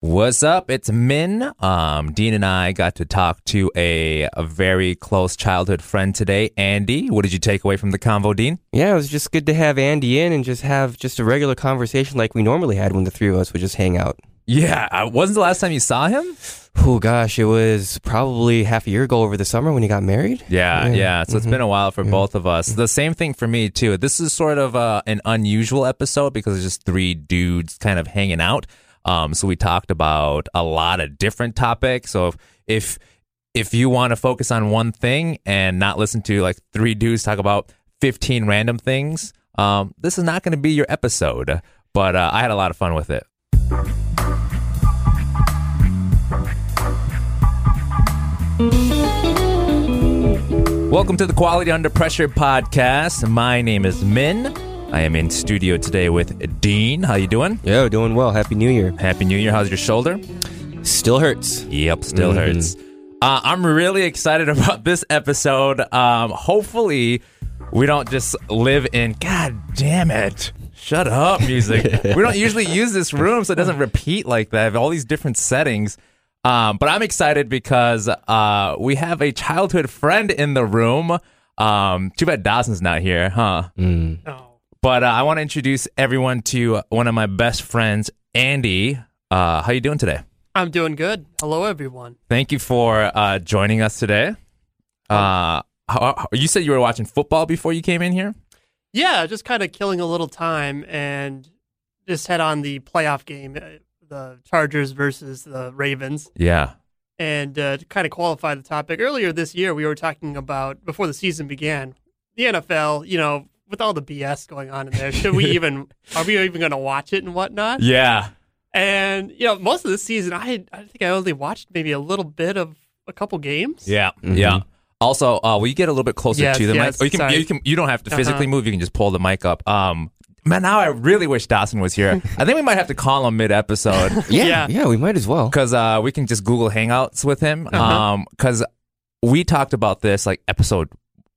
What's up? It's Min. Um, Dean and I got to talk to a, a very close childhood friend today, Andy. What did you take away from the convo, Dean? Yeah, it was just good to have Andy in and just have just a regular conversation like we normally had when the three of us would just hang out. Yeah. wasn't the last time you saw him? Oh gosh, it was probably half a year ago over the summer when he got married. Yeah, yeah. Yeah. So it's been a while for both of us. The same thing for me too. This is sort of uh, an unusual episode because it's just three dudes kind of hanging out. Um, so we talked about a lot of different topics. So if if, if you want to focus on one thing and not listen to like three dudes talk about fifteen random things, um, this is not going to be your episode. But uh, I had a lot of fun with it. Welcome to the Quality Under Pressure podcast. My name is Min. I am in studio today with Dean. How you doing? Yeah, doing well. Happy New Year. Happy New Year. How's your shoulder? Still hurts. Yep, still Mhm. hurts. Uh, I'm really excited about this episode. Um, hopefully, we don't just live in. God damn it! Shut up, music. we don't usually use this room, so it doesn't repeat like that. All these different settings. Um, but I'm excited because uh, we have a childhood friend in the room. Um, too bad Dawson's not here, huh? But uh, I want to introduce everyone to one of my best friends, Andy. Uh, how you doing today? I'm doing good. Hello, everyone. Thank you for uh, joining us today. Uh, how, you said you were watching football before you came in here. Yeah, just kind of killing a little time and just had on the playoff game, uh, the Chargers versus the Ravens. Yeah, And uh, to kind of qualify the topic, earlier this year we were talking about before the season began, the NFL. You know, with all the BS going on in there, should we even are we even going to watch it and whatnot? yeah, And you know, most of the season, I I think I only watched maybe a little bit of a couple games. yeah, yeah. Also, uh, will you get a little bit closer Yes, to the yes, mic? Or you can, sorry. you can, you don't have to physically Uh-huh. move. You can just pull the mic up. Um, man, now I really wish Dawson was here. I think we might have to call him mid episode. Yeah, Yeah. yeah, we might as well. because uh, we can just Google Hangouts with him. Uh-huh. Um, because we talked about this like episode,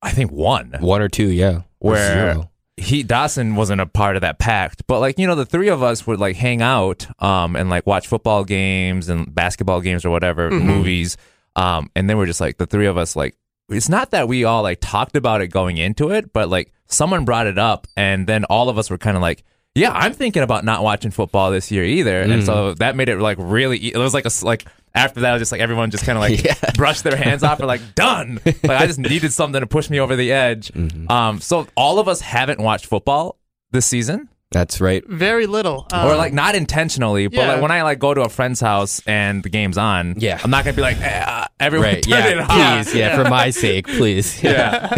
I think one, One or two, yeah. Or where zero. he Dawson wasn't a part of that pact, but like you know, the three of us would like hang out, um, and like watch football games and basketball games or whatever movies, um, and then we're just like the three of us like. It's not that we all like talked about it going into it, but like someone brought it up, and then all of us were kind of like, "Yeah, I'm thinking about not watching football this year either." And so that made it like really. e- It was like a like after that, it was just like everyone just kind of like Yeah. brushed their hands off and like done. Like I just needed something to push me over the edge. Um, so all of us haven't watched football this season, That's right. Very little. or Um, like not intentionally, but yeah. like when I like go to a friend's house and the game's on, Yeah. I'm not gonna be like eh, uh, everyone Right. turn it Yeah. off. Please. Yeah. For my sake, please. Yeah.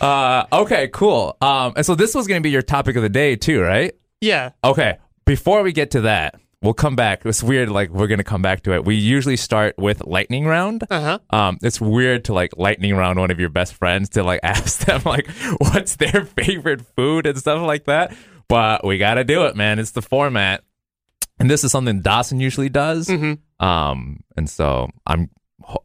uh, okay. Cool. Um, and so this was gonna be your topic of the day too, right? yeah. Okay. Before we get to that, we'll come back. It's weird. Like we're gonna come back to it. We usually start with lightning round. Uh huh. um, it's weird to like lightning round one of your best friends to like ask them like what's their favorite food and stuff like that. But we got to do it, man. It's the format, and this is something Dawson usually does. Um, and so I'm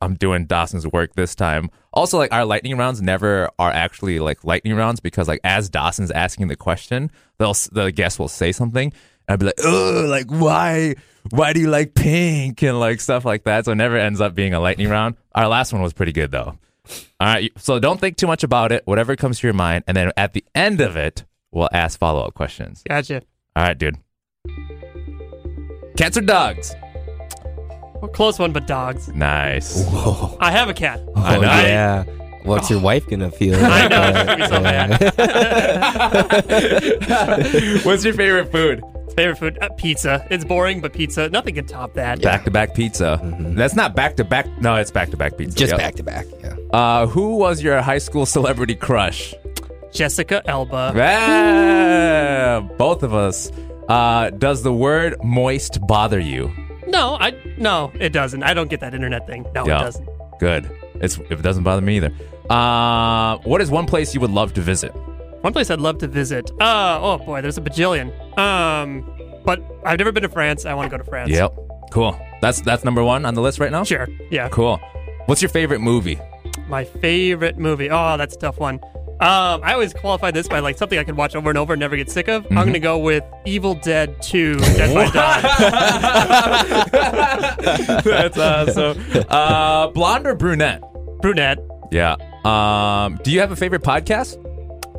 I'm doing Dawson's work this time. Also, like our lightning rounds never are actually like lightning rounds because like as Dawson's asking the question, they'll the guest will say something. And I'd be like, oh, like why, why do you like pink and like stuff like that. So it never ends up being a lightning round. Our last one was pretty good though. All right, so don't think too much about it. Whatever comes to your mind, and then at the end of it, we'll ask follow up questions. Gotcha. All right, dude. Cats or dogs? Well, close one, but dogs. Nice. Whoa. I have a cat. Oh, I Oh, know. yeah. What's your wife gonna feel? I know, it's gonna be so What's your favorite food? Favorite food? Uh, pizza. It's boring, but pizza. Nothing can top that. Back to back pizza. That's not back to back. No, it's back to back pizza. Just Yep. back to back. Yeah. Uh, who was your high school celebrity crush? Jessica Alba. Ah, both of us. Uh, does the word moist bother you? No, I no, it doesn't. I don't get that internet thing. No, Yeah. it doesn't. Good. It's if it doesn't bother me either. Uh, what is one place you would love to visit? One place I'd love to visit. Uh, oh boy, there's a bajillion. Um, but I've never been to France. I want to go to France. Yep. Cool. That's that's number one on the list right now. Sure. Yeah. Cool. What's your favorite movie? My favorite movie. Oh, that's a tough one. Um, I always qualify this by like something I can watch over and over and never get sick of. Mm-hmm. I'm gonna go with Evil Dead 2: Dead by Dawn. That's awesome. Uh, blonde or brunette? Brunette. Yeah. Um, do you have a favorite podcast?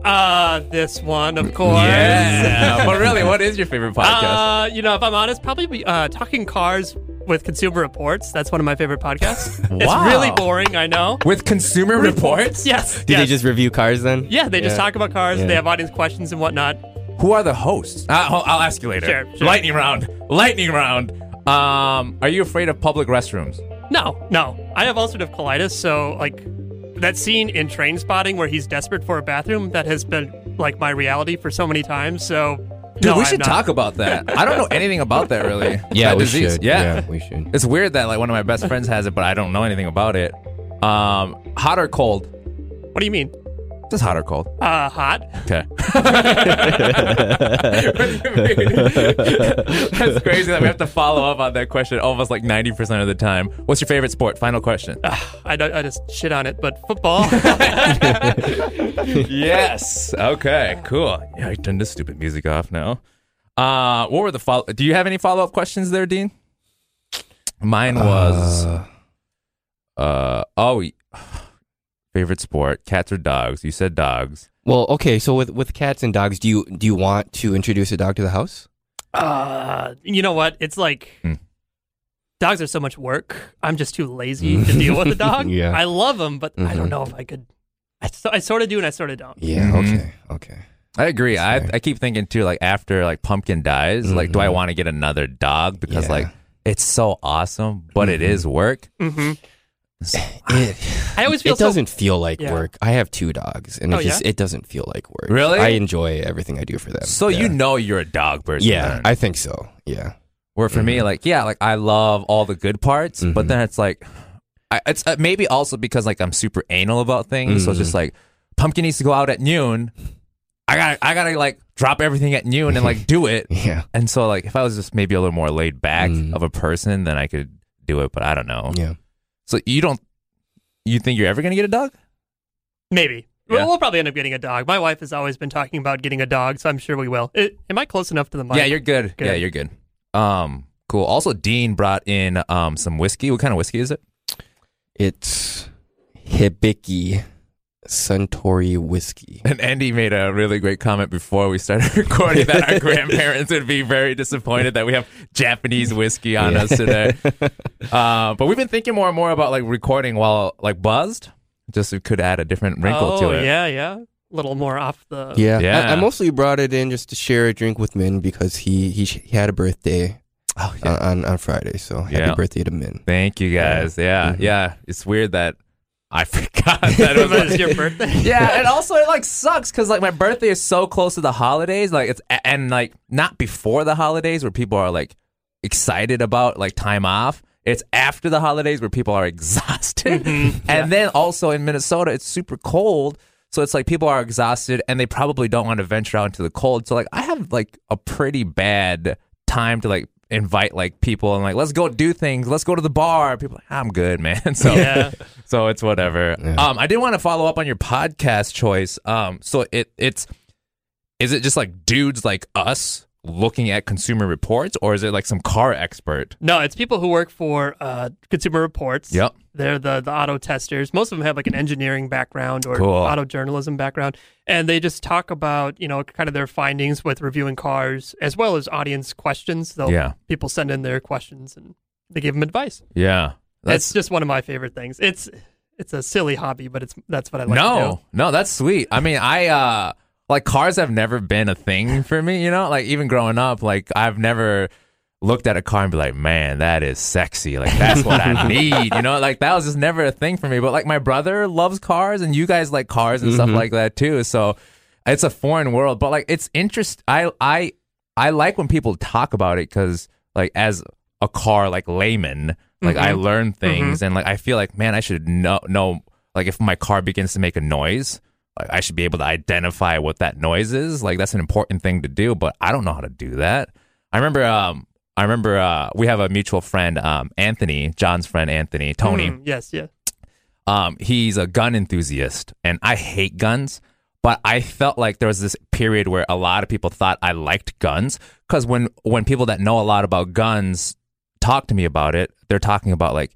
Uh, this one, of course. Yeah. but really, what is your favorite podcast? Uh, you know, if I'm honest, probably be, uh, talking cars with Consumer Reports. That's one of my favorite podcasts. Wow. It's really boring, I know. With Consumer Reports? Yes. Do yes. they just review cars then? Yeah, they just talk about cars. Yeah. They have audience questions and whatnot. Who are the hosts? Uh, I'll, I'll ask you later. Sure, sure. Lightning round. Lightning round. Um, are you afraid of public restrooms? No, no. I have ulcerative colitis, so like that scene in Trainspotting where he's desperate for a bathroom that has been like my reality for so many times. So, Dude, no, we I'm should not. talk about that. I don't know anything about that really. Yeah, That we disease. should. Yeah. we should. It's weird that like one of my best friends has it, but I don't know anything about it. Um, hot or cold? What do you mean? Just hot or cold? Uh, hot. Okay. That's crazy that we have to follow up on that question almost like 90% of the time. What's your favorite sport? Final question. I, don't, I just shit on it, but football. yes. Okay, cool. Yeah, I turned this stupid music off now. Uh, what were the follow? Do you have any follow up questions there, Dean? Mine was, uh, oh, y- favorite sport: cats or dogs? You said dogs. Well, okay. So with with cats and dogs, do you do you want to introduce a dog to the house? uh, you know what? It's like Hmm. dogs are so much work. I'm just too lazy to deal with a dog. Yeah. I love them, but I Mhm. don't know if I could. I, so, I sort of do and I sort of don't. Yeah. Mhm. Okay. Okay. I agree. I Sorry. I keep thinking too, like after like Pumpkin dies, like do I Mhm. want to get another dog because Yeah. like it's so awesome, but it is work. So- It, I always feel it so- doesn't feel like Yeah. work. I have two dogs, and it Oh, just it doesn't feel like work. Really? I enjoy everything I do for them. So yeah. you know you're a dog person. Yeah, then. I think so. Yeah. Where for me, like, yeah, like I love all the good parts, but Mhm. then it's like, I, it's uh, maybe also because like I'm super anal about things. So it's just like, Pumpkin needs to go out at noon. I got, to I gotta like drop everything at noon and like do it. Yeah. And so like, if I was just maybe a little more laid back Mm. of a person, then I could do it. But I don't know. Yeah. So you don't, you think you're ever gonna get a dog? Maybe. Yeah. We'll, we'll probably end up getting a dog. My wife has always been talking about getting a dog, so I'm sure we will. It, am I close enough to the mic? yeah, you're good. Good. Yeah, you're good. Um, cool. Also, Dean brought in um some whiskey. What kind of whiskey is it? It's Hibiki Suntory whiskey. And Andy made a really great comment before we started recording that our grandparents would be very disappointed that we have Japanese whiskey on Yeah. us today. Uh, but we've been thinking more and more about like recording while like buzzed. Just it could add a different wrinkle oh, to it. yeah, yeah. A little more off the. Yeah. Yeah. I, I mostly brought it in just to share a drink with Min because he he, he had a birthday Oh, uh, on on Friday. So happy Yeah. birthday to Min. Thank you guys. Yeah, Mhm. yeah. It's weird that I forgot that it was like- your birthday? yeah, and also it like sucks because like my birthday is so close to the holidays. Like it's and like not before the holidays where people are like excited about like time off. It's after the holidays where people are exhausted, mm-hmm. and then also in Minnesota it's super cold. So it's like people are exhausted and they probably don't want to venture out into the cold. So like I have like a pretty bad time to like invite like people and like let's go do things. Let's go to the bar. People are like I'm good, man. So Yeah. so it's whatever. Yeah. Um, I did want to follow up on your podcast choice. Um, so it it's is it just like dudes like us looking at consumer reports, or is it like some car expert? No, it's people who work for uh, Consumer Reports. Yep. They're the, the auto testers. Most of them have like an engineering background or Cool. auto journalism background. And they just talk about, you know, kind of their findings with reviewing cars as well as audience questions. They'll, Yeah. People send in their questions and they give them advice. Yeah, That's just one of my favorite things. It's it's a silly hobby, but it's that's what I like to no, no, that's sweet. I mean, I uh like cars have never been a thing for me. You know, like even growing up, like I've never looked at a car and be like, man, that is sexy. Like that's what I need. You know, like that was just never a thing for me. But like my brother loves cars, and you guys like cars and stuff mm-hmm. like that too. So it's a foreign world, but like it's interest. I I I like when people talk about it because like as a car like layman, like I mm-hmm. learn things mm-hmm. and like I feel like man, I should know know like if my car begins to make a noise. Like I should be able to identify what that noise is. Like that's an important thing to do, but I don't know how to do that. I remember um I remember uh we have a mutual friend, um Anthony, John's friend Anthony. Tony. Mm, yes, yeah. Um, he's a gun enthusiast, and I hate guns, but I felt like there was this period where a lot of people thought I liked guns because when when people that know a lot about guns talk to me about it, they're talking about like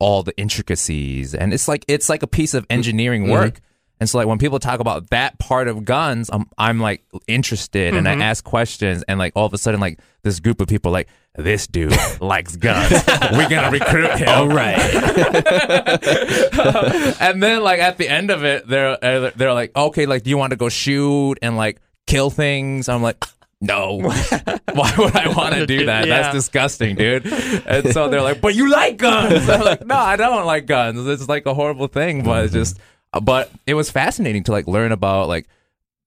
all the intricacies, and it's like it's like a piece of engineering work. And so, like when people talk about that part of guns, I'm I'm like interested, and I ask questions, and like all of a sudden, like this group of people, like this dude likes guns. We're gonna recruit him. All right. and then like at the end of it, they're uh, they're like, okay, like do you want to go shoot and like kill things? I'm like. No, why would I want to do that? Yeah. That's disgusting, dude. And so they're like, "But you like guns?" I'm like, "No, I don't like guns. It's like a horrible thing." But it's just, but it was fascinating to like learn about like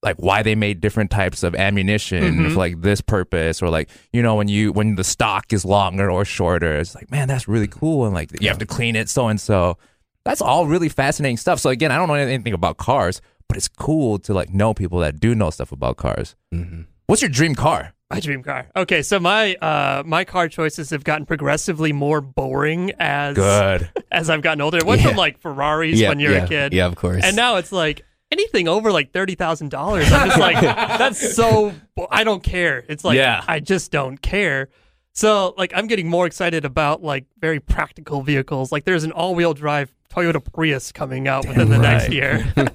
like why they made different types of ammunition mm-hmm. for like this purpose or like you know when you when the stock is longer or shorter it's like man that's really cool and like you have to clean it so and so that's all really fascinating stuff. So again i don't know anything about cars but it's cool to like know people that do know stuff about cars. Mm-hmm. What's your dream car My dream car. Okay, so my uh, my car choices have gotten progressively more boring as good as I've gotten older. It went Yeah. from like Ferraris Yeah, when you're yeah, a kid, yeah, of course. and now it's like anything over like thirty thousand dollars. I'm just like, that's so. I don't care. It's like Yeah. I just don't care. So like I'm getting more excited about like very practical vehicles. Like there's an all-wheel drive Toyota Prius coming out within the next year, and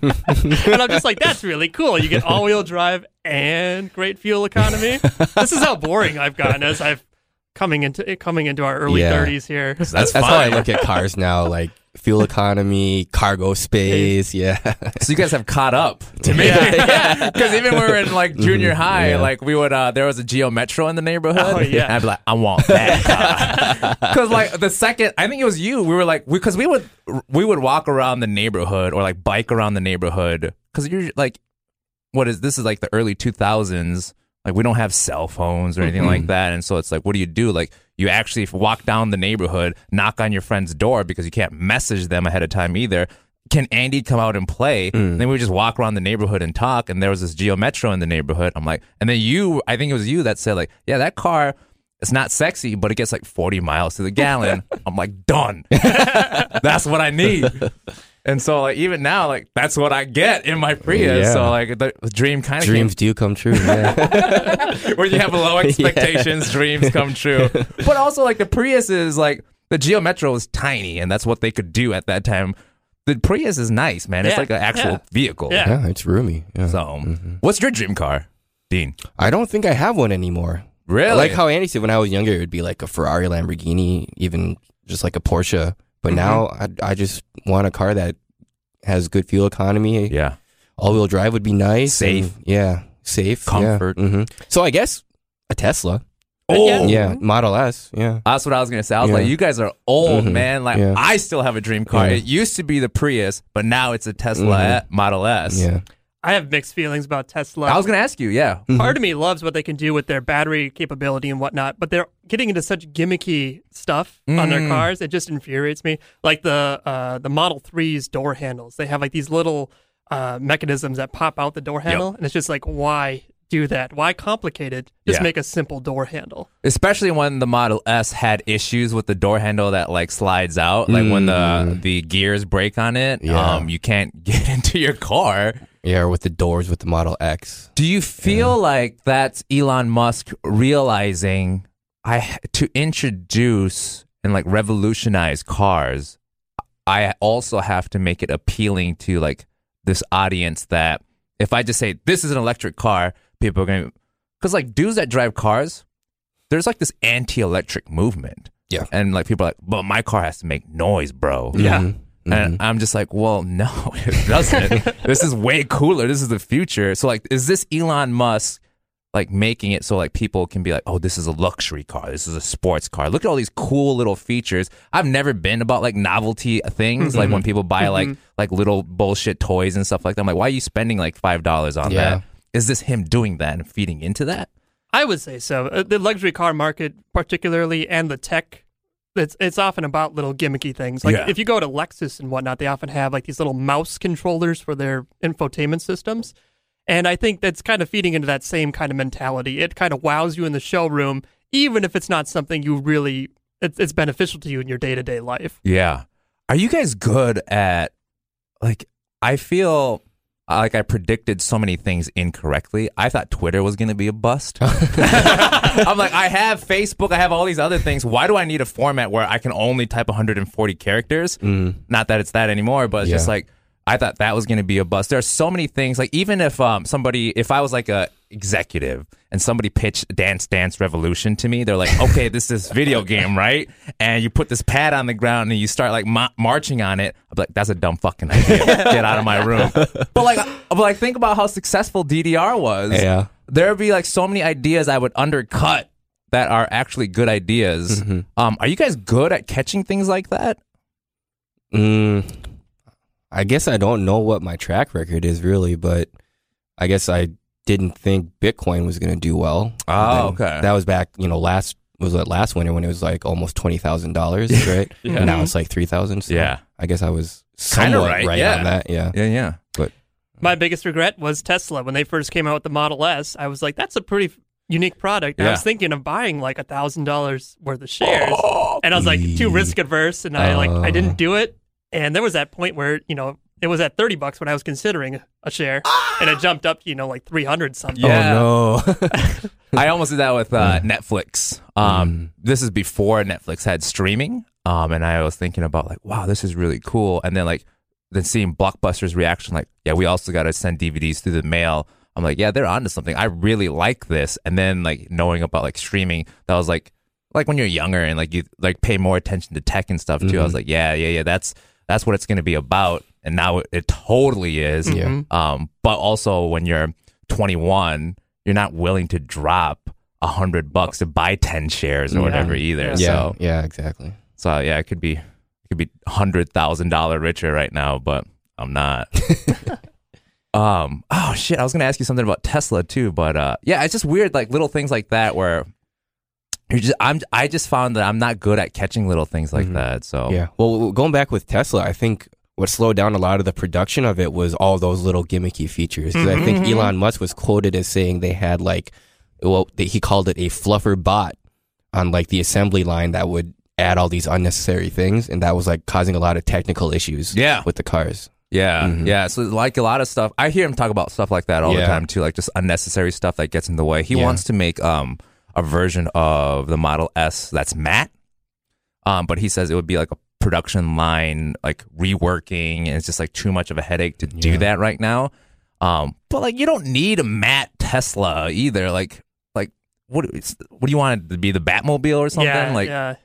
I'm just like, that's really cool. You get all-wheel drive and great fuel economy. this is how boring I've gotten as I've coming into coming into our early Yeah. 30s here. that's, That's how I look at cars now, like fuel economy, cargo space. Yeah. so you guys have caught up to me Yeah. because even when we were in like junior high yeah. like we would uh there was a geo metro in the neighborhood Oh, yeah. and i'd be like i want that because like the second i think it was you we were like because we, would we would walk around the neighborhood or like bike around the neighborhood because you're like what is this is like the early 2000s like we don't have cell phones or anything like mm-hmm. that and so it's like what do you do like you actually walk down the neighborhood knock on your friend's door because you can't message them ahead of time either can Andy come out and play? Mm. And then we would just walk around the neighborhood and talk. And there was this Geo Metro in the neighborhood. I'm like, and then you, I think it was you that said like, yeah, that car, it's not sexy, but it gets like 40 miles to the gallon. I'm like, done. that's what I need. And so like even now, like that's what I get in my Prius. Yeah. So like the, the dream kind of Dreams do come true. Yeah. where you have low expectations, dreams come true. But also like the Prius is like the Geo Metro is tiny, and that's what they could do at that time. The Prius is nice, man. It's like an actual yeah. vehicle. Yeah. yeah, it's roomy. Yeah. So, mm-hmm. what's your dream car, Dean? I don't think I have one anymore. Really? Like how Andy said when I was younger, it would be like a Ferrari, Lamborghini, even just like a Porsche. But now I, I just want a car that has good fuel economy. yeah. All wheel drive would be nice. Safe. and- yeah. Safe. Comfort. Yeah. hmm So I guess a Tesla. Oh, Yeah. Model S. Yeah. That's what I was gonna say. I was Yeah. like, you guys are old, Mhm. man. Like, Yeah. I still have a dream car. Yeah. It used to be the Prius, but now it's a Tesla Mhm. Model S. Yeah. I have mixed feelings about Tesla. I was gonna ask you, yeah. Part of me loves what they can do with their battery capability and whatnot, but they're getting into such gimmicky stuff on their Mm. cars. It just infuriates me. Like the uh, the Model 3's door handles, they have like these little uh, mechanisms that pop out the door handle, and it's just like, why do that? Why complicate it? Just Yeah. make a simple door handle. especially when the Model S had issues with the door handle that like slides out, like when the the gears break on it, Yeah. um, you can't get into your car. Yeah. With the doors with the Model X. Do you feel like that's Elon Musk realizing I to introduce and like revolutionize cars? I also have to make it appealing to like this audience that if I just say this is an electric car, people are going because like dudes that drive cars, there's like this anti-electric movement. Yeah. And like people are like, but my car has to make noise, bro. Yeah. Mhm. And mm-hmm. I'm just like, well, no, it doesn't. this is way cooler. This is the future. So like, is this Elon Musk like making it so like people can be like, oh, this is a luxury car. This is a sports car. Look at all these cool little features. I've never been about like novelty things. Like mm-hmm. when people buy like mm-hmm. like little bullshit toys and stuff like that. I'm like, why are you spending like five dollars on Yeah. that? Is this him doing that and feeding into that? I would say so. Uh, the luxury car market, particularly, and the tech, it's it's often about little gimmicky things. Like Yeah. if you go to Lexus and whatnot, they often have like these little mouse controllers for their infotainment systems, and I think that's kind of feeding into that same kind of mentality. It kind of wows you in the showroom, even if it's not something you really it's, it's beneficial to you in your day to day life. Yeah. Are you guys good at like I feel like I predicted so many things incorrectly. I thought Twitter was going to be a bust. I'm like, I have Facebook, I have all these other things. Why do I need a format where I can only type 140 characters? Not that it's that anymore, but it's just like I thought that was going to be a bust. There are so many things. Like even if um somebody, if I was like a executive and somebody pitched Dance Dance Revolution to me, they're like, okay, this is video game, right? And you put this pad on the ground and you start like ma- marching on it. I'm like, that's a dumb fucking idea. Get out of my room. But like, but like, think about how successful DDR was. Yeah. There would be like so many ideas I would undercut that are actually good ideas. Mm-hmm. Um, are you guys good at catching things like that? Mm, I guess I don't know what my track record is really, but I guess I didn't think Bitcoin was going to do well. Oh, then okay. That was back, you know, last was it last winter when it was like almost twenty thousand dollars, right? Yeah. And now it's like three thousand. So Yeah. I guess I was Kinda somewhat right, right, yeah. on that. Yeah. Yeah, yeah. But My biggest regret was Tesla when they first came out with the Model S. I was like, that's a pretty unique product. And I was thinking of buying like a thousand dollars worth of shares, Oh, and I was like too risk adverse, and I like I Uh. didn't do it. And there was that point where you know it was at thirty bucks when I was considering a share, and it jumped up, you know, like three hundred something. Yeah. Oh no. I almost did that with uh, Netflix. Um, This is before Netflix had streaming, um, and I was thinking about like, wow, this is really cool. And then like, then seeing Blockbuster's reaction, like, yeah, we also got to send DVDs through the mail. I'm like, yeah, they're onto something. I really like this. And then like knowing about like streaming, that was like, like when you're younger and like you like pay more attention to tech and stuff too. I was like, yeah, yeah, yeah, that's that's what it's going to be about. And now it, it totally is. Yeah. Um, but also when you're 21, you're not willing to drop a hundred bucks to buy 10 shares or whatever either. Yeah. yeah. So, Yeah. Exactly. so yeah, it could be, it could be hundred thousand dollar richer right now, but I'm not. um. Oh shit! I was gonna ask you something about Tesla too, but uh, yeah, it's just weird, like little things like that where you're just. I'm. I just found that I'm not good at catching little things like that. So Yeah. Well, going back with Tesla, I think what slowed down a lot of the production of it was all those little gimmicky features. 'Cause I think Elon Musk was quoted as saying they had like, well, they, he called it a fluffer bot on like the assembly line that would add all these unnecessary things, and that was like causing a lot of technical issues. Yeah. With the cars. Yeah, yeah. So like a lot of stuff, I hear him talk about stuff like that all the time too, like just unnecessary stuff that gets in the way. He Yeah. wants to make um a version of the Model S that's matte, um, but he says it would be like a production line like reworking, and it's just like too much of a headache to do Yeah. that right now. Um, but like you don't need a matte Tesla either. Like like what what do you want it to be the Batmobile or something? yeah, like yeah.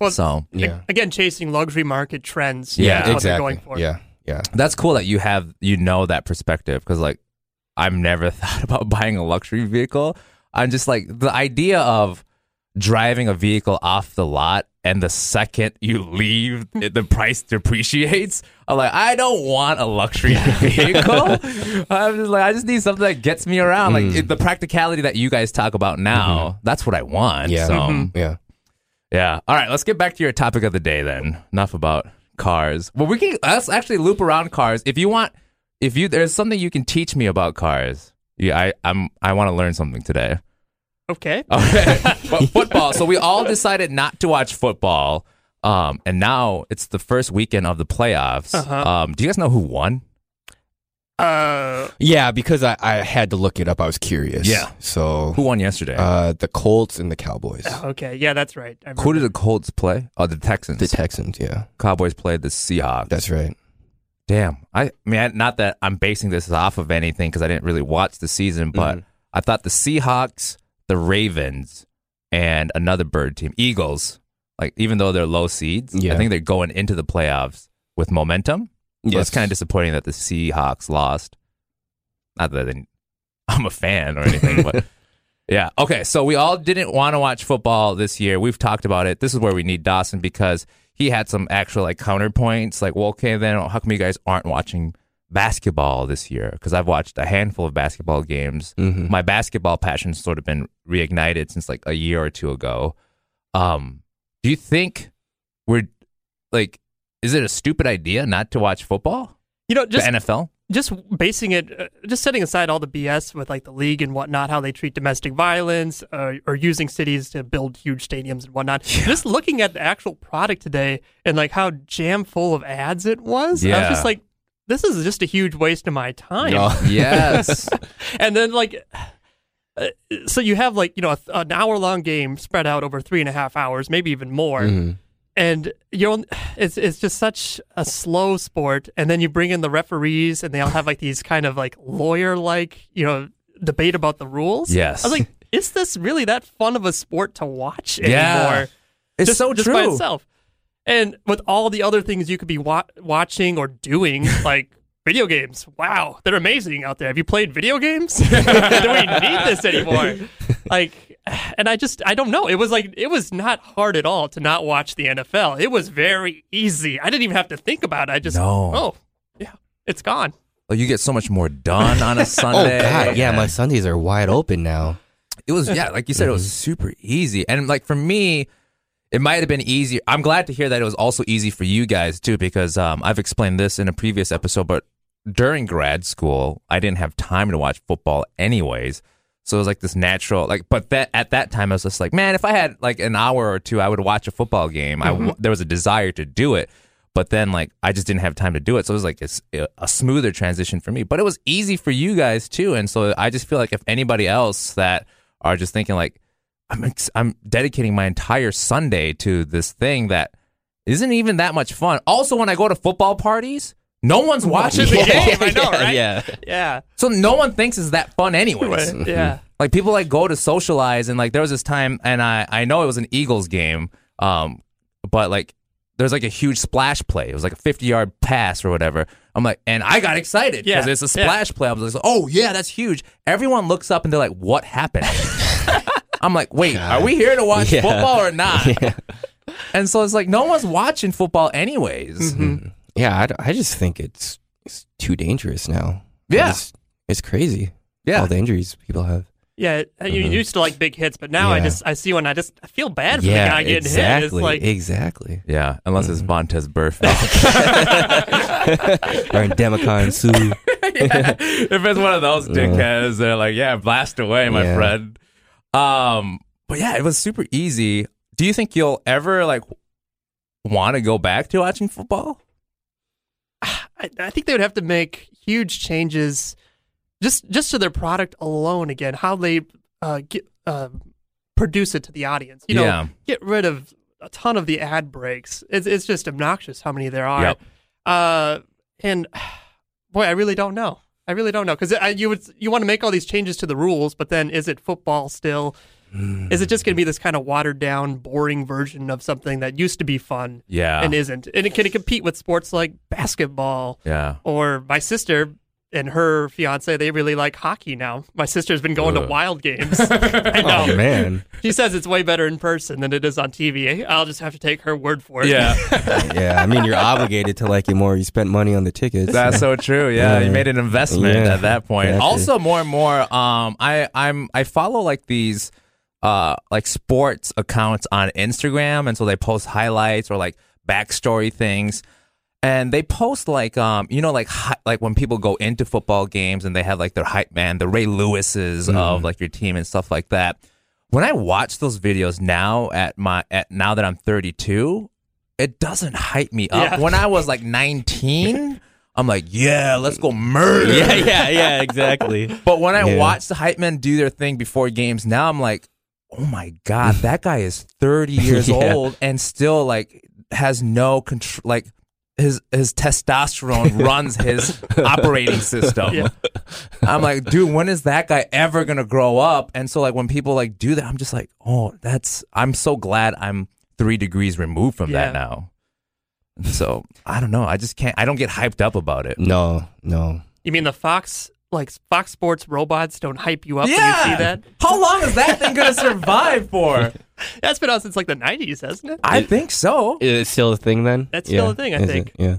Well, so. Yeah. again, chasing luxury market trends. Yeah, is exactly. going for. Yeah. Yeah. That's cool that you have you know that perspective because like I've never thought about buying a luxury vehicle. I'm just like the idea of driving a vehicle off the lot and the second you leave it- the price depreciates. I'm like I don't want a luxury vehicle. I'm just like I just need something that gets me around. Like it, the practicality that you guys talk about now. That's what I want. Yeah. So, Mm-hmm. Yeah. yeah. All right, let's get back to your topic of the day then. Enough about cars. Well, we can let's actually loop around cars. If you want if you there's something you can teach me about cars. Yeah, I I'm I want to learn something today. Okay. Okay. but football. So we all decided not to watch football. Um and now it's the first weekend of the playoffs. Uh-huh. Um do you guys know who won? Uh, Yeah, because I, I had to look it up. I was curious. Yeah. So Who won yesterday? uh, the Colts and the Cowboys. okay. Yeah, that's right. I who remember. did the Colts play? Oh, the Texans. The Texans, yeah. Cowboys played the Seahawks. That's right. Damn. I, I mean, I- not that I'm basing this off of anything because I didn't really watch the season, but Mhm. I thought the Seahawks, the Ravens, and another bird team, Eagles, like even though they're low seeds, I think they're going into the playoffs with momentum. So Yes. it's kind of disappointing that the Seahawks lost. Not that they, I'm a fan or anything, but yeah. Okay. So we all didn't want to watch football this year. We've talked about it. This is where we need Dawson because he had some actual like counterpoints. Like, well, okay, then how come you guys aren't watching basketball this year? Because I've watched a handful of basketball games. Mhm. My basketball passion's sort of been reignited since like a year or two ago. Um, do you think we're like, is it a stupid idea not to watch football? You know, just the NFL? just basing it, uh, just setting aside all the BS with like the league and whatnot, how they treat domestic violence, uh, or using cities to build huge stadiums and whatnot. Just looking at the actual product today and like how jam full of ads it was, yeah. I was just like, this is just a huge waste of my time. No. Yes. And then like, uh, so you have like you know a, an hour long game spread out over three and a half hours, maybe even more. Mhm. And you know, it's it's just such a slow sport. And then you bring in the referees, and they all have like these kind of like lawyer like you know debate about the rules. Yes. I was like, is this really that fun of a sport to watch Yeah. anymore? It's just, so just true. by itself. And with all the other things you could be wa- watching or doing, like video games, wow, they're amazing out there. Have you played video games? Do we need this anymore? Like, and I just, I don't know. It was like, it was not hard at all to not watch the NFL. It was very easy. I didn't even have to think about it. I just, No. oh, yeah, it's gone. Oh, you get so much more done on a Oh Sunday. God, yeah, my Sundays are wide open now. It was yeah, like you said, it was mm-hmm. super easy. And like for me, it might have been easier. I'm glad to hear that it was also easy for you guys too, because um, I've explained this in a previous episode. But during grad school, I didn't have time to watch football anyways. So it was like this natural, like, but that at that time I was just like, man, if I had like an hour or two, I would watch a football game. I there was a desire to do it, but then like I just didn't have time to do it. So it was like it's a smoother transition for me. But it was easy for you guys too, and so I just feel like if anybody else that are just thinking like, I'm ex- I'm dedicating my entire Sunday to this thing that isn't even that much fun. Also, when I go to football parties, no one's watching the game. I know, right? Yeah. Yeah. So no one thinks it's that fun anyways. Yeah. Like people like go to socialize and like there was this time and I I know it was an Eagles game, um, but like there's like a huge splash play. It was like a 50 yard pass or whatever. I'm like, and I got excited because Yeah, it's a yeah. splash play. I was like, oh yeah, that's huge. Everyone looks up and they're like, what happened? I'm like, wait, are we here to watch Yeah. football or not? And so it's like no one's watching football anyways. Mm-hmm. Mm-hmm. Yeah, I just think it's it's too dangerous now. Yeah. just- it's crazy. Yeah. all the injuries people have. Yeah, uh, mm-hmm. you used to like big hits, but now I just I see one, I just I feel bad for yeah, the guy getting exactly, hit. It's like exactly. Yeah, unless it's Vontaze Burfict. or Ndamukong Suh. if it's one of those uh. dickheads, they're like, "Yeah, blast away, my Yeah. friend." Um, but yeah, it was super easy. Do you think you'll ever like want to go back to watching football? I, I think they would have to make huge changes just just to their product alone again, how they uh, get uh, produce it to the audience. You know, Yeah. get rid of a ton of the ad breaks. It's it's just obnoxious how many there are. Yep. Uh, and boy, I really don't know. I really don't know because you would you want to make all these changes to the rules, but then is it football still? Is it just going to be this kind of watered down, boring version of something that used to be fun Yeah, and isn't? And it can it compete with sports like basketball yeah. or my sister and her fiance they really like hockey now. My sister's been going to wild games. I know. Oh man, She says it's way better in person than it is on TV. I'll just have to take her word for it. Yeah, yeah. I mean, you're obligated to like it more. You spent money on the tickets. that's so true. Yeah, Yeah. you made an investment Yeah, at that point. exactly. Also, more and more, um, I I'm I follow like these uh like sports accounts on Instagram, and so they post highlights or like backstory things. And they post like um you know like hi- like when people go into football games and they have like their hype man the ray lewises of like your team and stuff like that when i watch those videos now at my at now that i'm 32 it doesn't hype me up Yeah. when i was like 19 i'm like yeah let's go murder yeah, yeah, yeah. Exactly. but when I Yeah. watch the hype men do their thing before games, now I'm like, oh my god, that guy is 30 years Yeah. old and still like has no control. Like his his testosterone runs his operating system. Yeah. I'm like, dude, when is that guy ever gonna grow up? And so like when people like do that, I'm just like, oh, that's. I'm so glad I'm three degrees removed from Yeah. that now. And so I don't know. I just can't. I don't get hyped up about it. No, no. You mean the Fox like Fox Sports robots don't hype you up when you see that? How long is that thing gonna survive for? That's been out since like the '90s, hasn't it? I think so. It's still a thing then. That's still Yeah. a thing, I Is think. it? Yeah.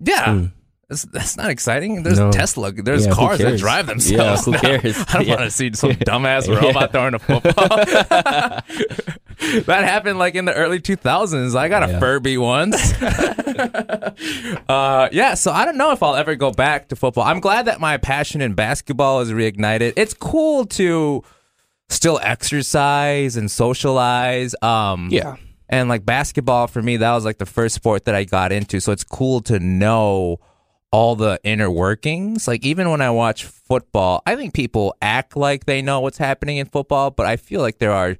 Yeah. Mm. That's, that's not exciting. There's No. Tesla. There's Yeah, cars that cares? drive Yeah, themselves. who now. cares? I don't Yeah. want to see some dumbass Yeah. robot throwing a football. that happened like in the early 2000s. I got a Furby once. uh, yeah, so I don't know if I'll ever go back to football. I'm glad that my passion in basketball is reignited. It's cool to still exercise and socialize. Um, Yeah. and like basketball for me, that was like the first sport that I got into. So it's cool to know all the inner workings. Like even when I watch football, I think people act like they know what's happening in football, but I feel like there are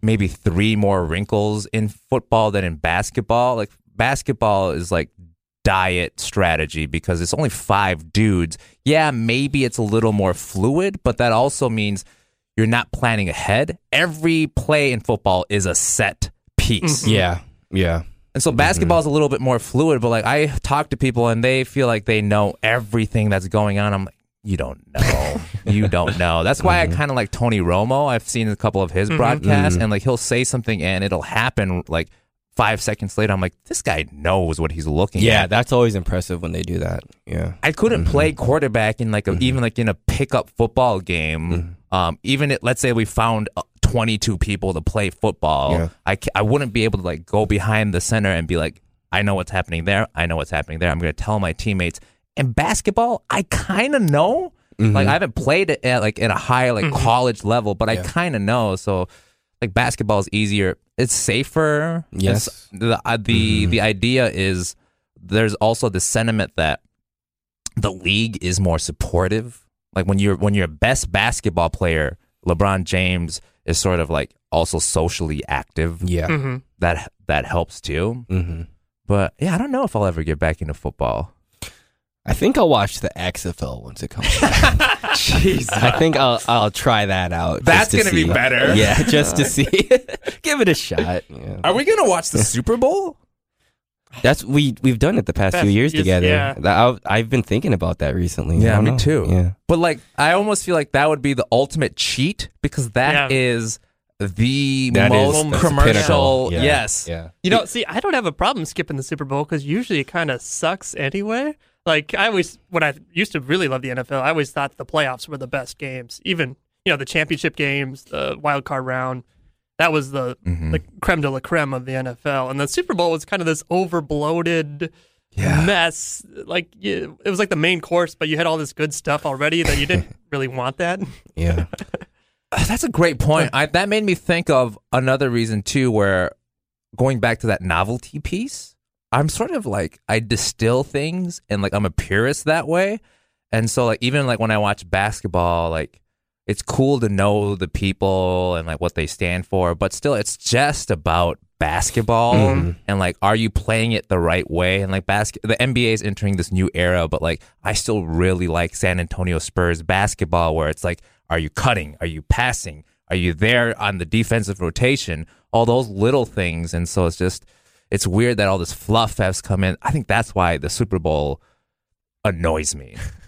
maybe three more wrinkles in football than in basketball. Like basketball is like diet strategy because it's only five dudes. Yeah, maybe it's a little more fluid, but that also means you're not planning ahead. Every play in football is a set piece. Mm-hmm. Yeah. Yeah. And so mm-hmm. basketball is a little bit more fluid, but like I talk to people and they feel like they know everything that's going on. I'm like, you don't know. you don't know. That's why I mm-hmm. kind of like Tony Romo. I've seen a couple of his mm-hmm. broadcasts and like he'll say something and it'll happen like five seconds later. I'm like, this guy knows what he's looking Yeah, at. that's always impressive when they do that. Yeah. I couldn't play quarterback in like a, even like in a pickup football game. Um, even it, let's say we found 22 people to play football, Yeah. I I wouldn't be able to like go behind the center and be like, I know what's happening there. I know what's happening there. I'm going to tell my teammates. In basketball, I kind of know. Mm-hmm. Like I haven't played it at like at a high like mm-hmm. college level, but I kind of know. So like basketball is easier. It's safer. Yes. It's- the uh, the mm-hmm. the idea is there's also the sentiment that the league is more supportive. Like when you're when you're a best basketball player, LeBron James is sort of like also socially active. Yeah. hmm That that helps too. hmm But yeah, I don't know if I'll ever get back into football. I think I'll watch the XFL once it comes back. Jeez. I think I'll I'll try that out. just That's to gonna be better. Yeah, just to see. Give it a shot. Yeah. Are we gonna watch the Super Bowl? That's we we've done it the past Past few years years, together. yeah. I've, I've been thinking about that recently. I Yeah, don't me know. too. Yeah. But like, I almost feel like that would be the ultimate cheat because that Yeah. is the That is- most that's the commercial. pinnacle. Yeah. Yes. Yeah. You know, see, I don't have a problem skipping the Super Bowl because usually it kind of sucks anyway. Like I always, when I used to really love the NFL, I always thought the playoffs were the best games. Even you know the championship games, the wild card round, that was the Mm-hmm. the creme de la creme of the NFL. And the Super Bowl was kind of this over bloated Yeah. mess. Like you, it was like the main course, but you had all this good stuff already that you didn't really want that. Yeah. That's a great point. I, that made me think of another reason too, where going back to that novelty piece, I'm sort of like I distill things and like I'm a purist that way, and so like even like when I watch basketball, like it's cool to know the people and like what they stand for, but still it's just about basketball. Mm-hmm. And like are you playing it the right way? And like basket the NBA is entering this new era but like I still really like San Antonio Spurs basketball where it's like are you cutting? Are you passing? Are you there on the defensive rotation? All those little things. And so it's just it's weird that all this fluff has come in. I think that's why the Super Bowl annoys me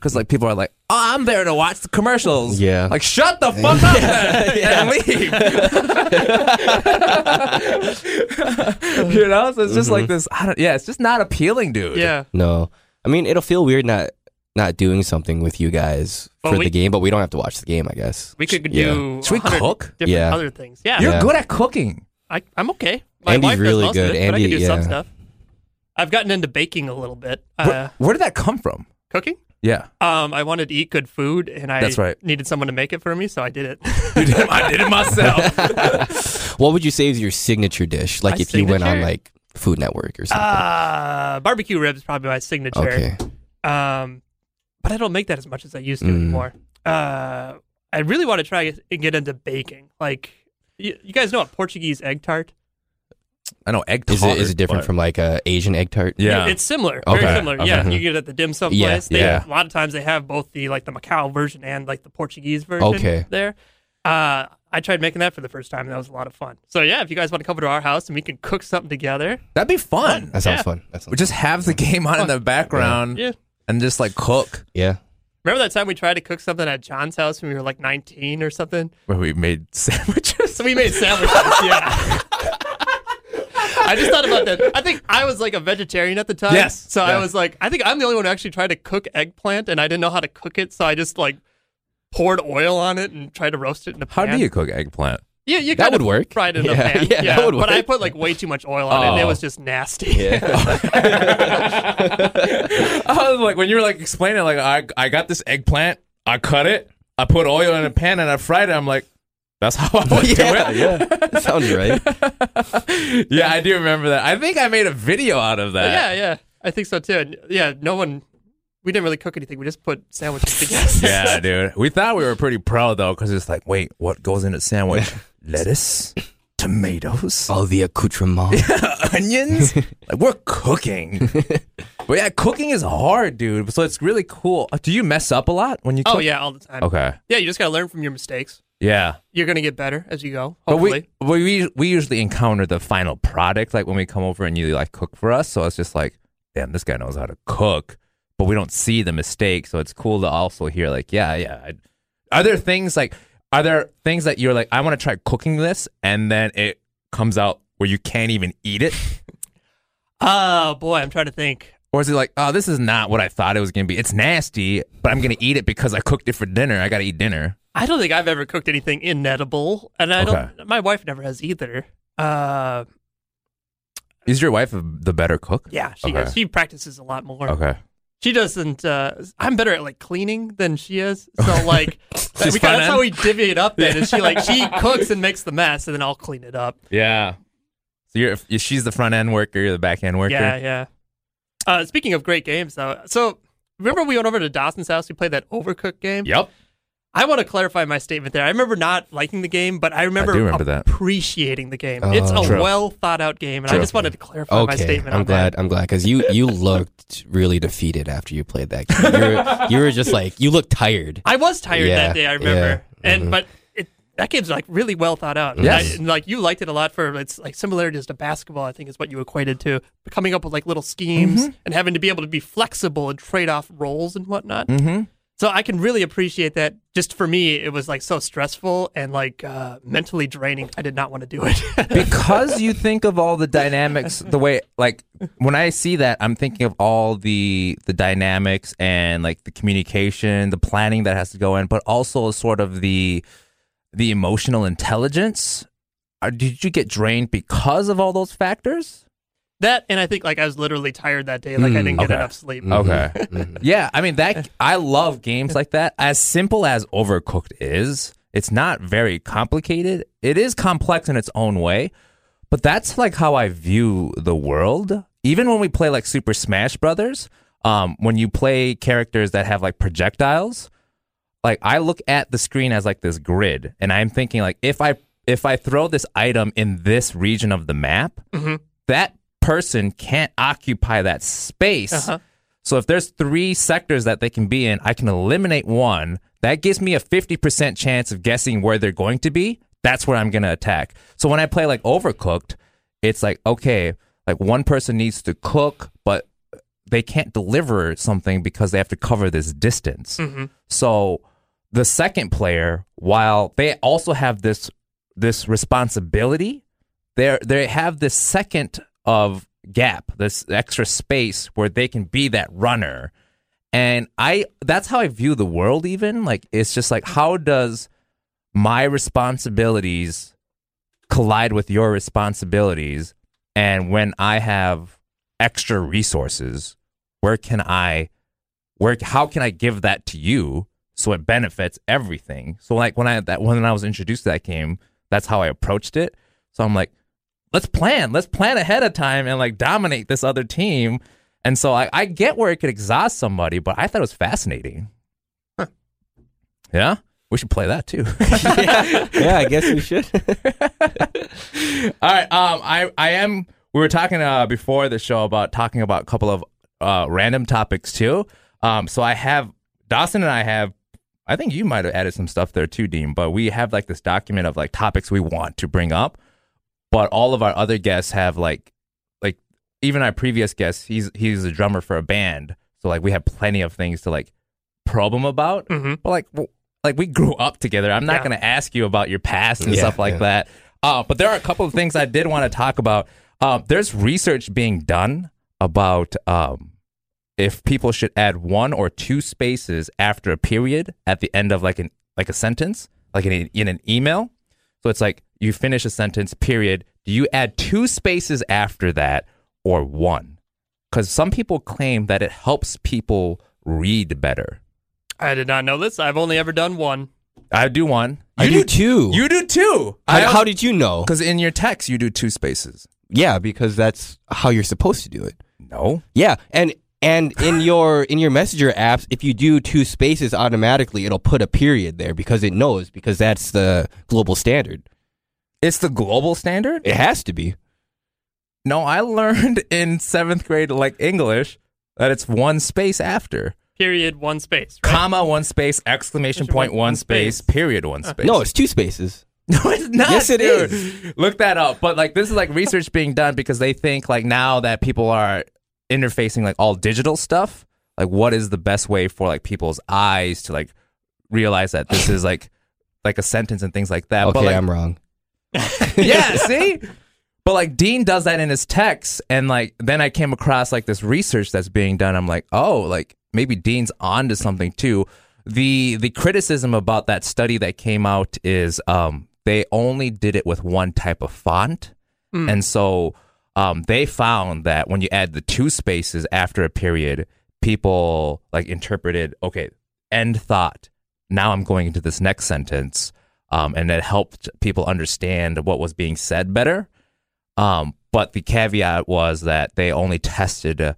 because like people are like oh I'm there to watch the commercials Yeah. like shut the fuck up then, and leave you know so it's just like this I don't yeah it's just not appealing dude yeah. No. I mean, it'll feel weird not not doing something with you guys Well, for we- the game, but we don't have to watch the game, I guess. We could Yeah. do Should we 100 cook? different Yeah. other things. Yeah, you're Yeah. good at cooking I, I'm okay. My Andy's wife does really most good. Of it, but I Andy- can do some yeah. stuff. I've gotten into baking a little bit. Uh, where, where did that come from cooking. Yeah Um, I wanted to eat good food, and I That's right. needed someone to make it for me, so I did it. You did- I did it myself What would you say is your signature dish? Like My if you went on like Food Network or something. uh, barbecue ribs is probably my signature. okay. Um, but I don't make that as much as I used to Mm. anymore. Uh, I really want to try and get into baking. Like, you, you guys know a Portuguese egg tart? I know egg Is tart, it is it different but- from like a Asian egg tart? yeah It's similar, Okay, very similar. Yeah, okay. you get it at the dim sum Yeah, place. They, yeah. A lot of times they have both the like the Macau version and like the Portuguese version. Okay. there. Uh, I tried making that for the first time, and that was a lot of fun. So yeah, if you guys want to come over to our house and we can cook something together, that'd be fun That sounds Yeah. fun. That sounds we just have the game on in the background yeah. and just like cook yeah. Remember that time we tried to cook something at John's house when we were like 19 or something? where we made sandwiches So we made sandwiches. yeah. I just thought about that. I think I was like a vegetarian at the time. Yes. So I was like, I think I'm the only one who actually tried to cook eggplant, and I didn't know how to cook it, so I just like poured oil on it and tried to roast it in a pan. how do you cook eggplant Yeah, you That would work. Fried it in Yeah, a pan. yeah, that would But I put like way too much oil on it, and it Oh. was just nasty. I was like, when you were like explaining, like I I got this eggplant, I cut it, I put oil in a pan, and I fried it. I'm like, that's how I would yeah, do yeah. That sounds right. yeah, I do remember that. I think I made a video out of that. yeah, yeah. I think so too. And yeah, no one we didn't really cook anything. We just put sandwiches together. yeah, dude. We thought we were pretty pro though, because it's like, wait, what goes in a sandwich? Lettuce, tomatoes, All the accoutrements. onions. like we're cooking. but yeah, cooking is hard, dude. So it's really cool. Uh, Do you mess up a lot when you? Cook? Oh yeah, all the time. Okay. Yeah, you just gotta learn from your mistakes. Yeah. You're gonna get better as you go. But we, we we usually encounter the final product like when we come over and you like cook for us. So it's just like, damn, this guy knows how to cook, but we don't see the mistake. So it's cool to also hear like, yeah, yeah. I, are there things like, are there things that you're like, I want to try cooking this, and then it comes out where you can't even eat it, oh boy, I'm trying to think. or is it like, oh, this is not what I thought it was gonna be? It's nasty, but I'm gonna eat it because I cooked it for dinner. I gotta eat dinner. I don't think I've ever cooked anything inedible, and I Okay. don't. My wife never has either. Uh, Is your wife the better cook? yeah, she Okay. has, she practices a lot more. Okay. She doesn't. Uh, I'm better at like cleaning than she is. So like, we, that's how we divvy it up. Then is she like she cooks and makes the mess, and then I'll clean it up. Yeah. So you're she's the front end worker, you're the back end worker. Yeah, yeah. Uh, speaking of great games, though, so remember we went over to Dawson's house. We played that Overcooked game. Yep. I want to clarify my statement there. I remember not liking the game, but I remember, do remember that. appreciating the game. Oh. it's a True. well thought out game, and I just wanted to clarify my statement. I'm on glad. That. I'm glad because you you looked really defeated after you played that game. You were, you were just like you looked tired. I was tired Yeah, that day. I remember, yeah, and mhm. but it, that game's like really well thought out. Yes. I- and like you liked it a lot for its like similarities to basketball. I think is what you equated to coming up with like little schemes Mm-hmm. and having to be able to be flexible and trade off roles and whatnot. Mm-hmm. So I can really appreciate that. Just for me, it was like so stressful and like uh, mentally draining. I did not want to do it. because you think of all the dynamics the way like when i see that i'm thinking of all the the dynamics and like the communication the planning that has to go in but also sort of the the emotional intelligence did you get drained because of all those factors that and I think like I was literally tired that day. Like I Mm, didn't get okay. enough sleep. okay Mhm. yeah i mean that i love games like that as simple as overcooked is it's not very complicated it is complex in its own way but that's like how i view the world even when we play like super smash brothers um when you play characters that have like projectiles like i look at the screen as like this grid and i'm thinking like if i if i throw this item in this region of the map Mhm. that person can't occupy that space Uh-huh. so if there's three sectors that they can be in, I can eliminate one. That gives me a 50% chance of guessing where they're going to be. That's where I'm going to attack. So when I play like Overcooked, it's like, okay, like one person needs to cook, but they can't deliver something because they have to cover this distance. Mhm. So the second player, while they also have this this responsibility, they they have this second of gap, this extra space where they can be that runner. And I that's how I view the world even. Like it's just like how does my responsibilities collide with your responsibilities and when I have extra resources, where can I where how can I give that to you so it benefits everything? So like when I that when I was introduced to that game, that's how I approached it. So I'm like, let's plan, let's plan ahead of time and like dominate this other team. And so I, I get where it could exhaust somebody, but I thought it was fascinating. Yeah, we should play that too. yeah, I guess we should. All right. Um, I I am. We were talking uh, before the show about talking about a couple of uh, random topics too. Um, so I have Dawson and I have. I think you might have added some stuff there too, Dean. But we have like this document of like topics we want to bring up. But all of our other guests have like, like even our previous guest, he's he's a drummer for a band. So like we have plenty of things to like probe him about. Mhm. But like, w- like we grew up together. I'm not Yeah. going to ask you about your past and Yeah, stuff like yeah. that. Uh, but there are a couple of things I did want to talk about. Um, there's research being done about um, if people should add one or two spaces after a period at the end of like an like a sentence, like in, a, in an email. So it's like you finish a sentence, period. Do you add two spaces after that or one? Because some people claim that it helps people read better. I did not know this. I've only ever done one. I do one. I do two. You do two. how, how did you know? Because in your text you do two spaces. Yeah, because that's how you're supposed to do it. No. Yeah, and And in your in your messenger apps, if you do two spaces automatically, it'll put a period there because it knows because that's the global standard. It's the global standard? It has to be. No, I learned in seventh grade, like English, that it's one space after. Period. One space. Right? Comma, one space, exclamation point, one space, period, one uh, space. No, it's two spaces. No, it's not. Yes, it dude. is. Look that up. But like, this is like research being done because they think like now that people are interfacing like all digital stuff, like what is the best way for like people's eyes to like realize that this is like like a sentence and things like that. Okay, but like, I'm wrong. yeah, see? But like Dean does that in his text and like then I came across like this research that's being done. I'm like, "Oh, like maybe Dean's onto something too." The the criticism about that study that came out is um they only did it with one type of font. And so um they found that when you add the two spaces after a period, people like interpreted, okay, end thought. Now I'm going into this next sentence. Um, and it helped people understand what was being said better. Um, but the caveat was that they only tested, uh,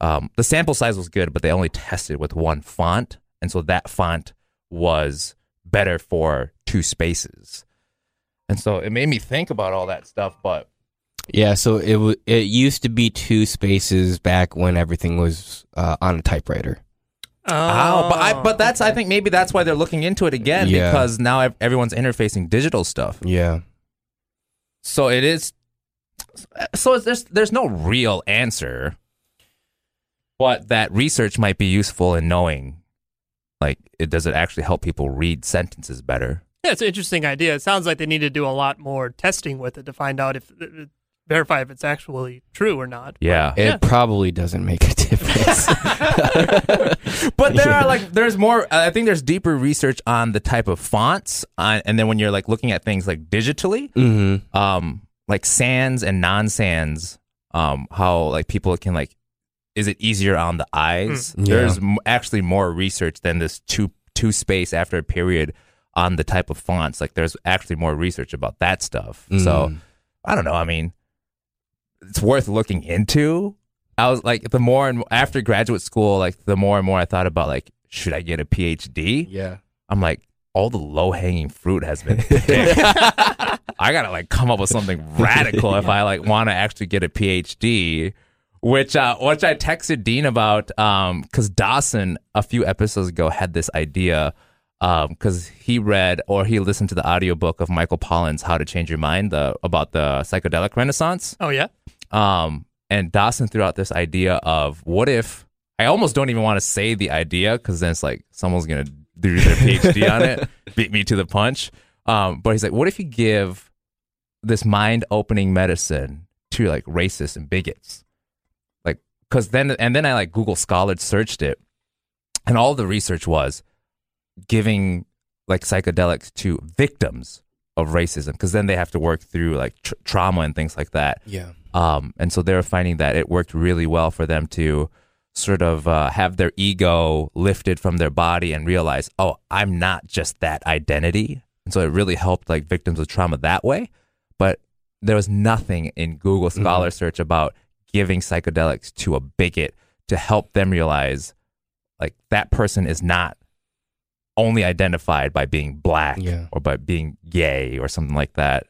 um, the sample size was good, but they only tested with one font. And so that font was better for two spaces. And so it made me think about all that stuff. But Yeah, so it w- it used to be two spaces back when everything was uh, on a typewriter. oh, but I, but that's I think maybe that's why they're looking into it again Yeah. because now ev- everyone's interfacing digital stuff. Yeah. So it is. So it's, there's there's no real answer, but that research might be useful in knowing, like, it does it actually help people read sentences better? Yeah, it's an interesting idea. It sounds like they need to do a lot more testing with it to find out if verify if it's actually true or not. Yeah, It Yeah. probably doesn't make a difference. but there are like there's more. I think there's deeper research on the type of fonts, on, and then when you're like looking at things like digitally, hmm um, like sans and non sans, um, how like people can like, is it easier on the eyes? Mm. Yeah. There's m- actually more research than this two two space after a period on the type of fonts. Like there's actually more research about that stuff. So Mm. I don't know. I mean, it's worth looking into. I was like, the more and after graduate school, like the more and more I thought about like, should I get a PhD? Yeah. I'm like, all the low hanging fruit has been picked. I gotta like come up with something radical if I like want to actually get a PhD. Which uh, which I texted Dean about um because Dawson a few episodes ago had this idea um because he read or he listened to the audiobook of Michael Pollan's How to Change Your Mind the about the psychedelic renaissance Oh yeah. Um, and Dawson threw out this idea of what if I almost don't even want to say the idea because then it's like someone's gonna do their PhD on it, beat me to the punch. Um, but he's like, what if you give this mind opening medicine to like racists and bigots? Like, because then and then I like Google Scholar searched it, and all the research was giving like psychedelics to victims of racism because then they have to work through like tr- trauma and things like that. Yeah. Um, and so they're finding that it worked really well for them to sort of uh, have their ego lifted from their body and realize, oh, I'm not just that identity. And so it really helped like victims of trauma that way. But there was nothing in Google Scholar search about giving psychedelics to a bigot to help them realize like that person is not only identified by being black Yeah. or by being gay or something like that.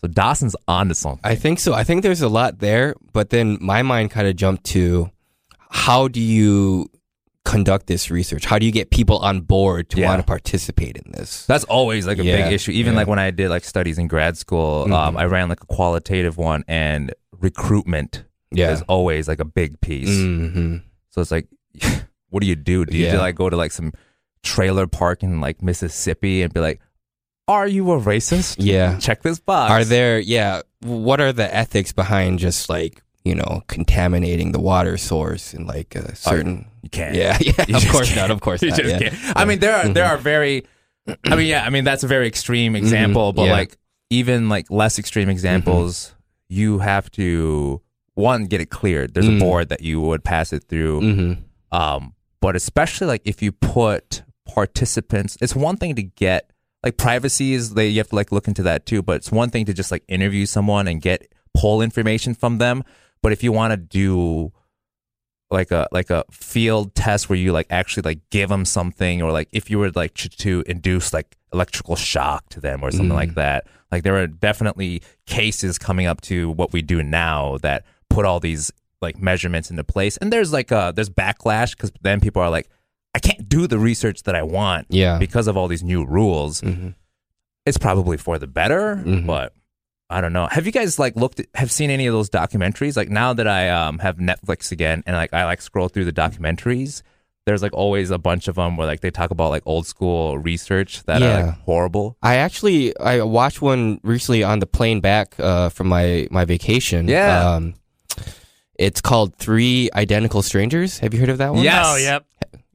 So Dawson's onto something. I think so. I think there's a lot there, but then my mind kind of jumped to how do you conduct this research? How do you get people on board to Yeah. want to participate in this? That's always like a Yeah, big issue. Even yeah. like when I did like studies in grad school, um, Mhm. I ran like a qualitative one, and recruitment is always like a big piece. hmm So it's like, what do you do? Do you like go to like some trailer park in like Mississippi and be like, "Are you a racist? Yeah. check this box." Are there, yeah, what are the ethics behind just like, you know, contaminating the water source and like a certain. You can't. yeah, yeah, You of course can't. not, of course You not. just yeah. can't. I mean, there are there are very. I mean, yeah. I mean, that's a very extreme example, but Mm-hmm. yeah. like even like less extreme examples, you have to one get it cleared. There's a Mm. board that you would pass it through. Um, but especially like if you put participants, it's one thing to get like privacy is they you have to like look into that too. But it's one thing to just like interview someone and get poll information from them. But if you want to do like a like a field test where you like actually like give them something or like if you were like to, to induce like electrical shock to them or something like that like there are definitely cases coming up to what we do now that put all these like measurements into place and there's like uh there's backlash because then people are like i can't do the research that i want Yeah. because of all these new rules Mhm. it's probably for the better Mhm. but i don't know have you guys like looked at, have seen any of those documentaries like now that i um have netflix again and like i like scroll through the documentaries there's like always a bunch of them where like they talk about like old school research that are like horrible I actually I watched one recently on the plane back uh, from my my vacation. Yeah. Um, it's called Three Identical Strangers. Have you heard of that one? Yes. Oh, yep.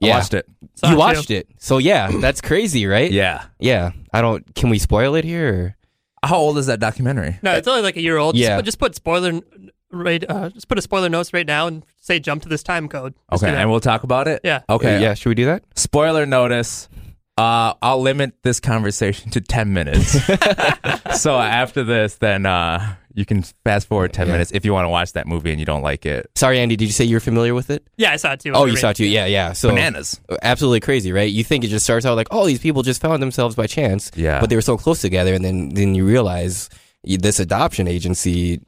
I Yeah. watched it Saw you it, too. watched it. So yeah, that's crazy, right? yeah Yeah. I don't. Can we spoil it here? Or? how old is that documentary No, it's only like a year old. Yeah. Just, put- just put spoiler right. Uh, just put a spoiler notes right now and say jump to this time code. Just okay and we'll talk about it Yeah. okay Yeah. Should we do that? spoiler notice uh i'll limit this conversation to 10 minutes so after this then uh you can fast forward 10 Yeah. minutes if you want to watch that movie and you don't like it Sorry, Andy. Did you say you're familiar with it? yeah, I saw it too. Oh, you right. saw it too. Yeah, yeah. So bananas absolutely crazy, right? You think it just starts out like, oh, these people just found themselves by chance, yeah but they were so close together, and then then you realize this adoption agency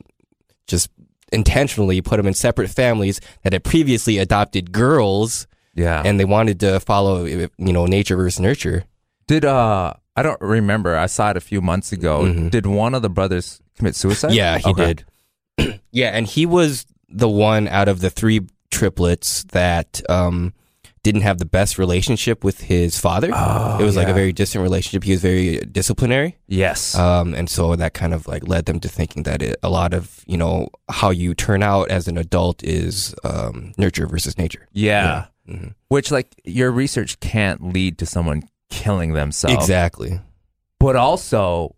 just intentionally put them in separate families that had previously adopted girls, yeah and they wanted to follow, you know, nature versus nurture. did uh i don't remember i saw it a few months ago Mhm. did one of the brothers commit suicide Yeah, he Okay. did. yeah, and he was the one out of the three triplets that um, didn't have the best relationship with his father. Oh, it was like a very distant relationship. He was very disciplinary, yes um, and so that kind of like led them to thinking that it, a lot of you know how you turn out as an adult is um, nurture versus nature. yeah, Mhm. which like your research can't lead to someone killing themselves Exactly. but also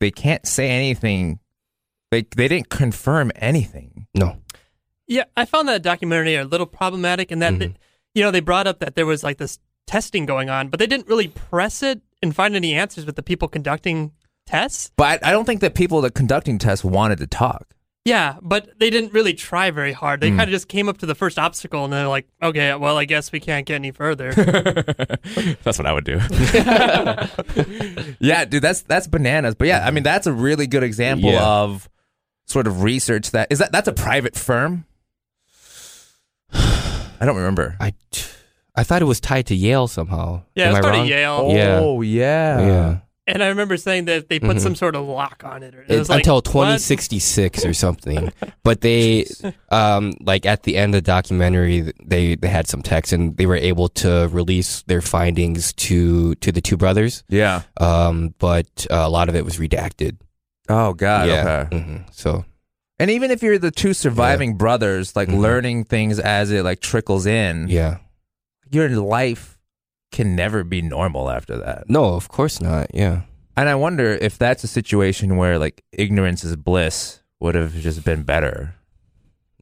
they can't say anything they they didn't confirm anything No. Yeah, I found that documentary a little problematic in that, Mhm. they- you know, they brought up that there was like this testing going on, but they didn't really press it and find any answers with the people conducting tests. but i don't think that people that conducting tests wanted to talk Yeah, but they didn't really try very hard. They Hmm. kind of just came up to the first obstacle and they're like, okay, well, I guess we can't get any further. that's what i would do yeah dude that's that's bananas but yeah i mean that's a really good example Yeah. of sort of research that is that that's a private firm i don't remember I, I thought it was tied to Yale somehow. yeah, Am it was I part wrong? of Yale. Yeah. oh yeah Yeah. And I remember saying that they put Mhm. some sort of lock on it. Or it It- like, until what? 2066 or something. But they, um, like at the end of the documentary, they they had some text and they were able to release their findings to to the two brothers. yeah Um, but uh, a lot of it was redacted. oh god yeah. okay hmm So and even if you're the two surviving brothers like Mhm. learning things as it like trickles in yeah. your life can never be normal after that No, of course not. Yeah. And I wonder if that's a situation where like ignorance is bliss would have just been better.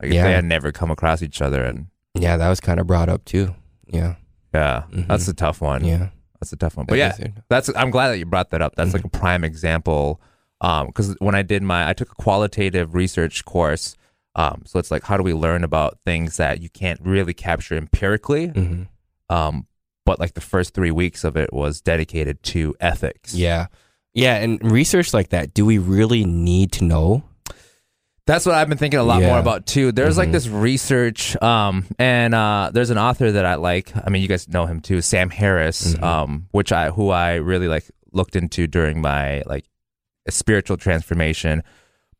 Like if Yeah. they had never come across each other and Yeah, that was kind of brought up too. Yeah. yeah, Mhm. that's a tough one. Yeah. That's a tough one. But yeah, that's I'm glad that you brought that up. That's like a prime example. Um, because when I did my I took a qualitative research course. Um, so it's like how do we learn about things that you can't really capture empirically? hmm Um, but like the first three weeks of it was dedicated to ethics. Yeah. Yeah, and research like that, do we really need to know? That's what I've been thinking a lot Yeah. more about too. There's like Mhm. this research, um, and uh, there's an author that I like. I mean, you guys know him too, Sam Harris, Mhm. um, which I who I really like looked into during my like spiritual transformation.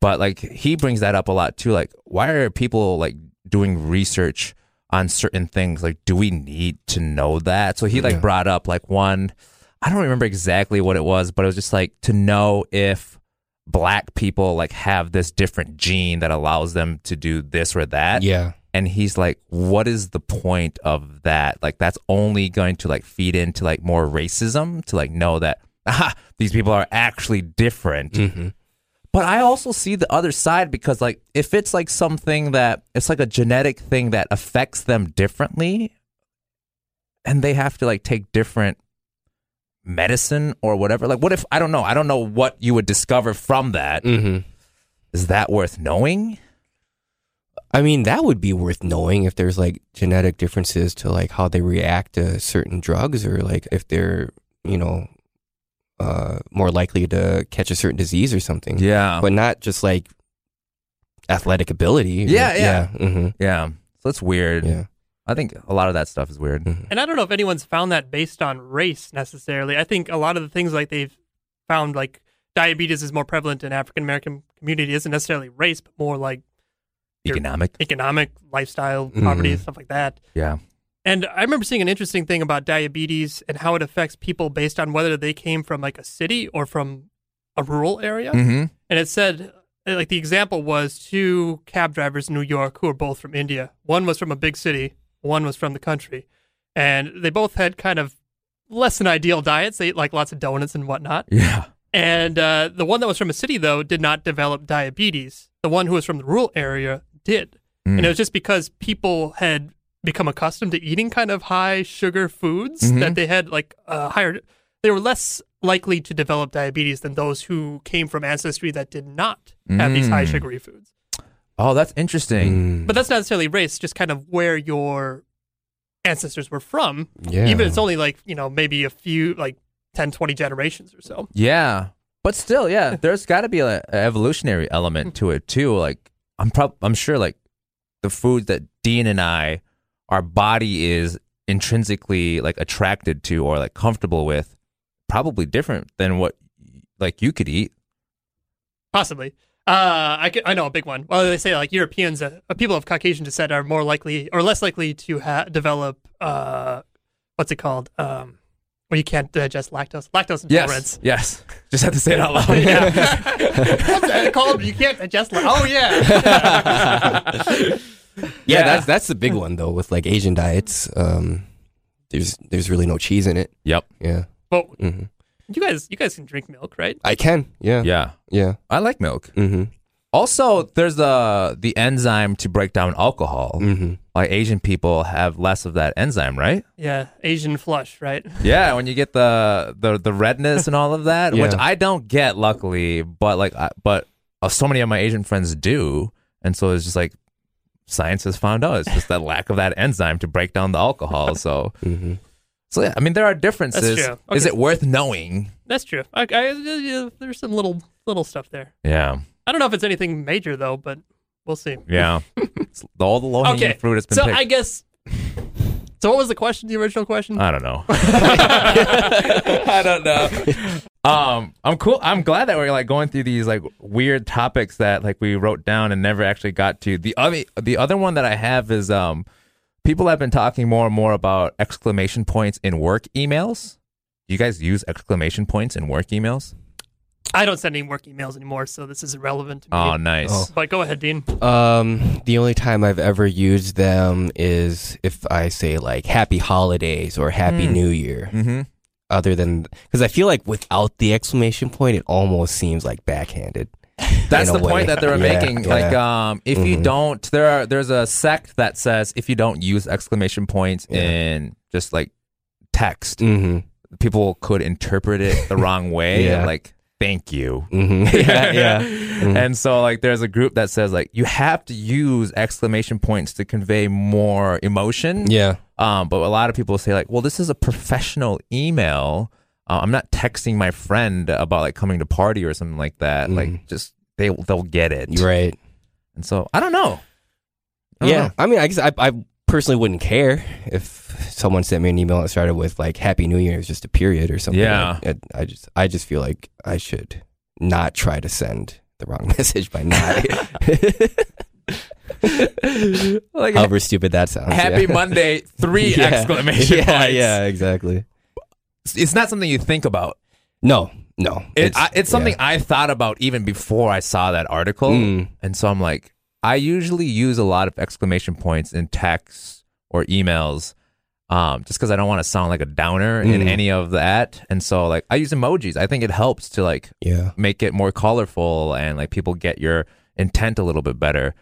But like he brings that up a lot too. Like, why are people like doing research on certain things? Like, do we need to know that? So he like Yeah. brought up like one. I don't remember exactly what it was, but it was just like to know if black people like have this different gene that allows them to do this or that. Yeah. And he's like, what is the point of that? Like that's only going to like feed into like more racism to like know that aha, these people are actually different. hmm But I also see the other side because like if it's like something that it's like a genetic thing that affects them differently and they have to like take different medicine or whatever. Like what if I don't know, I don't know what you would discover from that. hmm Is that worth knowing? I mean, that would be worth knowing if there's like genetic differences to like how they react to certain drugs or like if they're, you know, uh, more likely to catch a certain disease or something. Yeah. But not just like athletic ability. Yeah, yeah. Yeah. hmm yeah. So it's weird. yeah. I think a lot of that stuff is weird. mhm. And I don't know if anyone's found that based on race necessarily. I think a lot of the things like they've found like diabetes is more prevalent in African American community isn't necessarily race, but more like Economic. economic, lifestyle, poverty, Mhm. stuff like that. Yeah. And I remember seeing an interesting thing about diabetes and how it affects people based on whether they came from like a city or from a rural area. Mm-hmm. And it said, like, the example was two cab drivers in New York who were both from India. One was from a big city, one was from the country. And they both had kind of less than ideal diets. They ate like lots of donuts and whatnot. Yeah. And uh, the one that was from a city, though, did not develop diabetes. The one who was from the rural area did. Mm. And it was just because people had become accustomed to eating kind of high sugar foods Mhm. that they had like uh, higher, they were less likely to develop diabetes than those who came from ancestry that did not have these high Mm. sugary foods. Oh, that's interesting. Mm. But that's not necessarily race, just kind of where your ancestors were from. yeah. Even if it's only like, you know, maybe a few, like 10, 20 generations or so. Yeah. But still, yeah, there's got to be a, a evolutionary element to it too. Like I'm prob I'm sure like the food that Dean and I our body is intrinsically like attracted to or like comfortable with probably different than what like you could eat. Possibly. Uh, I, could, I know a big one. Well, they say like Europeans, uh, uh, people of Caucasian descent are more likely or less likely to ha- develop, uh, what's it called? Um, where you can't digest lactose. Lactose intolerance. Yes. Yes. Just have to say it out loud. what's that called? You can't digest. La- oh, yeah. yeah, Yeah. that's that's the big one though with like Asian diets. Um, there's there's really no cheese in it. Yep. Yeah. but hmm you guys, you guys can drink milk, right? I can. Yeah. Yeah. Yeah. I like milk. hmm Also, there's the the enzyme to break down alcohol. hmm Like Asian people have less of that enzyme, right? Yeah, Asian flush, right? Yeah, when you get the the the redness and all of that, which I don't get, luckily, but like, I, but uh, so many of my Asian friends do, and so it's just like science has found out it's just that lack of that enzyme to break down the alcohol. So, hmm so yeah, I mean, there are differences. true. Is it worth knowing? That's true. I, I, yeah, there's some little little stuff there. Yeah, I don't know if it's anything major though, but we'll see. yeah. All the low hanging Okay, fruit has been So picked. I guess. So what was the question? The original question? I don't know. I don't know. Um, I'm cool. I'm glad that we're like going through these like weird topics that like we wrote down and never actually got to. The other the other one that I have is um, people have been talking more and more about exclamation points in work emails. Do you guys use exclamation points in work emails? I don't send any work emails anymore, so this is irrelevant to me. Oh, nice. Oh. But go ahead, Dean. Um, the only time I've ever used them is if I say like Happy Holidays or Happy Mm. New Year. Mm-hmm. Other than because I feel like without the exclamation point, it almost seems like backhanded. That's the way. point that they were Yeah, making. yeah. Like, um, if you Mhm. don't, there are there's a sect that says if you don't use exclamation points Yeah. in just like text, Mm-hmm. people could interpret it the wrong way. Yeah. Like, thank you. Mm-hmm. yeah, yeah. Mhm. And so, like, there's a group that says like you have to use exclamation points to convey more emotion. Yeah. Um, but a lot of people say like, well, this is a professional email. Uh, I'm not texting my friend about like coming to party or something like that. Mhm. Like, just they they'll get it. Right. And so I don't know. I don't Yeah. know. I mean, I guess I, I personally wouldn't care if someone sent me an email that started with like Happy New Year, it's just a period or something. Yeah. I, I just, I just feel like I should not try to send the wrong message by not. like However stupid that sounds. Happy yeah. Monday, three Yeah. exclamation yeah, points. Yeah, exactly. It's not something you think about. No, no. It's, I, it's something. I thought about even before I saw that article. Mm. And so I'm like, I usually use a lot of exclamation points in texts or emails um, just because I don't want to sound like a downer in Mm. any of that. And so, like, I use emojis. I think it helps to, like, Yeah. make it more colorful and, like, people get your intent a little bit better.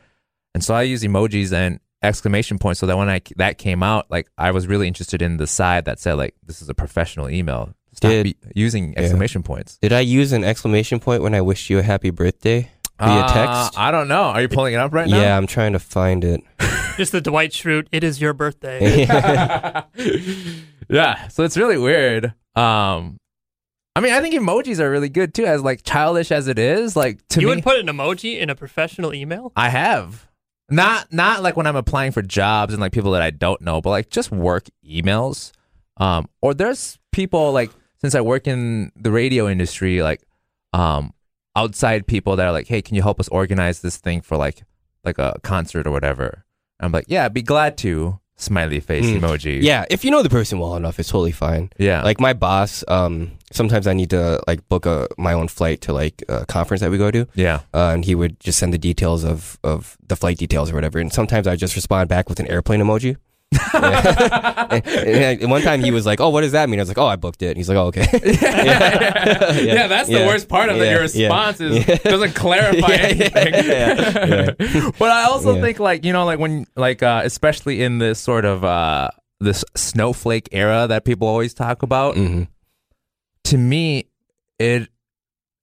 And so I use emojis and exclamation points so that when I that came out, like, I was really interested in the side that said, like, this is a professional email. Stop Did- be- using exclamation points. Did I use an exclamation point when I wished you a happy birthday? Via Uh, text? I don't know. Are you pulling it up right now? Yeah, I'm trying to find it. Just the Dwight Schrute. It is your birthday. yeah. So it's really weird. Um, I mean, I think emojis are really good too, as like childish as it is. Like to you me, would put an emoji in a professional email? I have not not like when I'm applying for jobs and like people that I don't know, but like just work emails. Um, or there's people like since I work in the radio industry, like um, outside people that are like, hey, can you help us organize this thing for like like a concert or whatever? I'm like, yeah, I'd be glad to. Smiley face Mm. emoji. Yeah, if you know the person well enough, it's totally fine. yeah. Like my boss, um, sometimes I need to like book a my own flight to like a conference that we go to, yeah. uh, and he would just send the details of of the flight details or whatever. And sometimes I just respond back with an airplane emoji. Yeah. and, one time he was like, "Oh, what does that mean?" I was like, "Oh, I booked it." And He's like, "Oh, okay." yeah, Yeah. that's the worst part of it. Yeah. Your Yeah. response is doesn't clarify Yeah. anything. Yeah. but I also Yeah. think like you know like when like uh, especially in this sort of uh, this snowflake era that people always talk about. hmm To me, it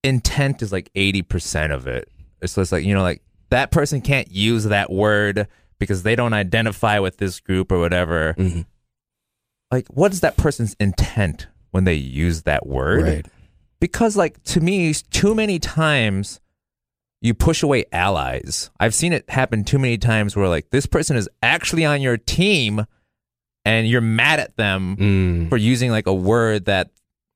intent is like eighty percent of it. It's just like you know like that person can't use that word because they don't identify with this group or whatever. hmm Like, what is that person's intent when they use that word? Right. because like to me too many times you push away allies i've seen it happen too many times where like this person is actually on your team and you're mad at them Mm. for using like a word that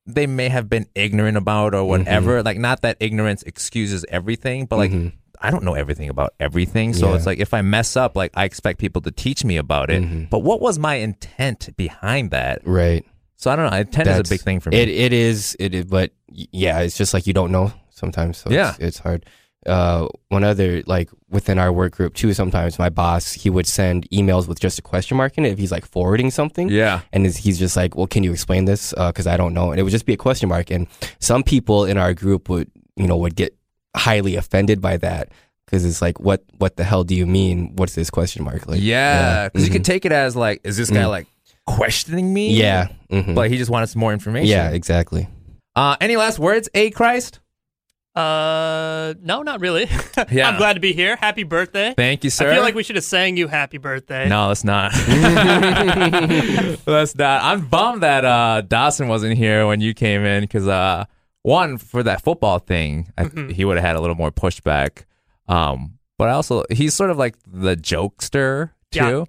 they may have been ignorant about or whatever like not that ignorance excuses everything but like Mhm. I don't know everything about everything so Yeah. it's like if i mess up like i expect people to teach me about it Mhm. but what was my intent behind that Right. so i don't know intent is a big thing for me It it is it is, but yeah, it's just like you don't know sometimes. So Yeah. it's, it's hard. Uh, one other like within our work group too. Sometimes my boss he would send emails with just a question mark in it if he's like forwarding something. yeah And he's just like, well, can you explain this? Because I don't know. And it would just be a question mark. And some people in our group would, you know, would get highly offended by that because it's like, what, what the hell do you mean? What's this question mark? Like, yeah, because you mhm. could take it as like, is this guy Mm. like questioning me? yeah, mhm. but he just wanted some more information. yeah, exactly. Uh, any last words, A Christ? Uh, no, not really. Yeah. I'm glad to be here. Happy birthday. Thank you, sir. I feel like we should have sang you happy birthday. No, let's not. let's not. I'm bummed that uh, Dawson wasn't here when you came in because uh, one for that football thing, I, Mhm. he would have had a little more pushback. Um, but I also he's sort of like the jokester too, Yeah.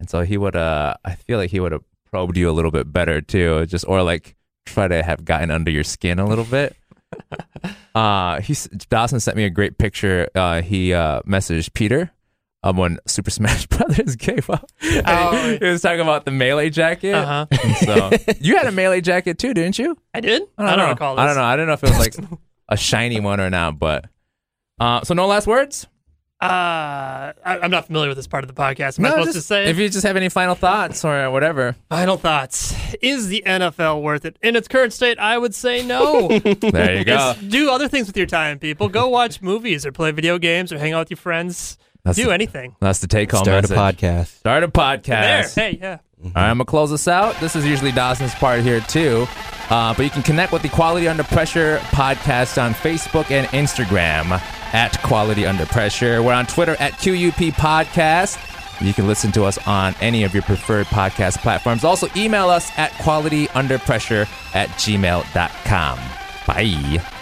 and so he would. Uh, I feel like he would have probed you a little bit better too, just or like try to have gotten under your skin a little bit. uh, he Dawson sent me a great picture. Uh, he uh, messaged Peter um, when Super Smash Brothers gave up. Oh. he, was talking about the melee jacket. Uh huh. And so you had a melee jacket too, didn't you? I did. I don't, know. recall this. I don't know. I don't know if it was like a shiny one or not, but uh, so no last words. Uh, I, I'm not familiar with this part of the podcast. Am I No, supposed just- to say? if you just have any final thoughts or whatever. Final thoughts. Is the NFL worth it? In its current state, I would say no. There you go. Just do other things with your time, people. Go watch movies or play video games or hang out with your friends. That's do the, anything. that's the take home Start a podcast. Start a podcast. There. Hey, yeah. All right, I'm gonna close this out. This is usually Dawson's part here too, uh, but you can connect with the Quality Under Pressure podcast on Facebook and Instagram at Quality Under Pressure. We're on Twitter at QUP Podcast. You can listen to us on any of your preferred podcast platforms. Also, email us at qualityunderpressure at gmail.com. Bye.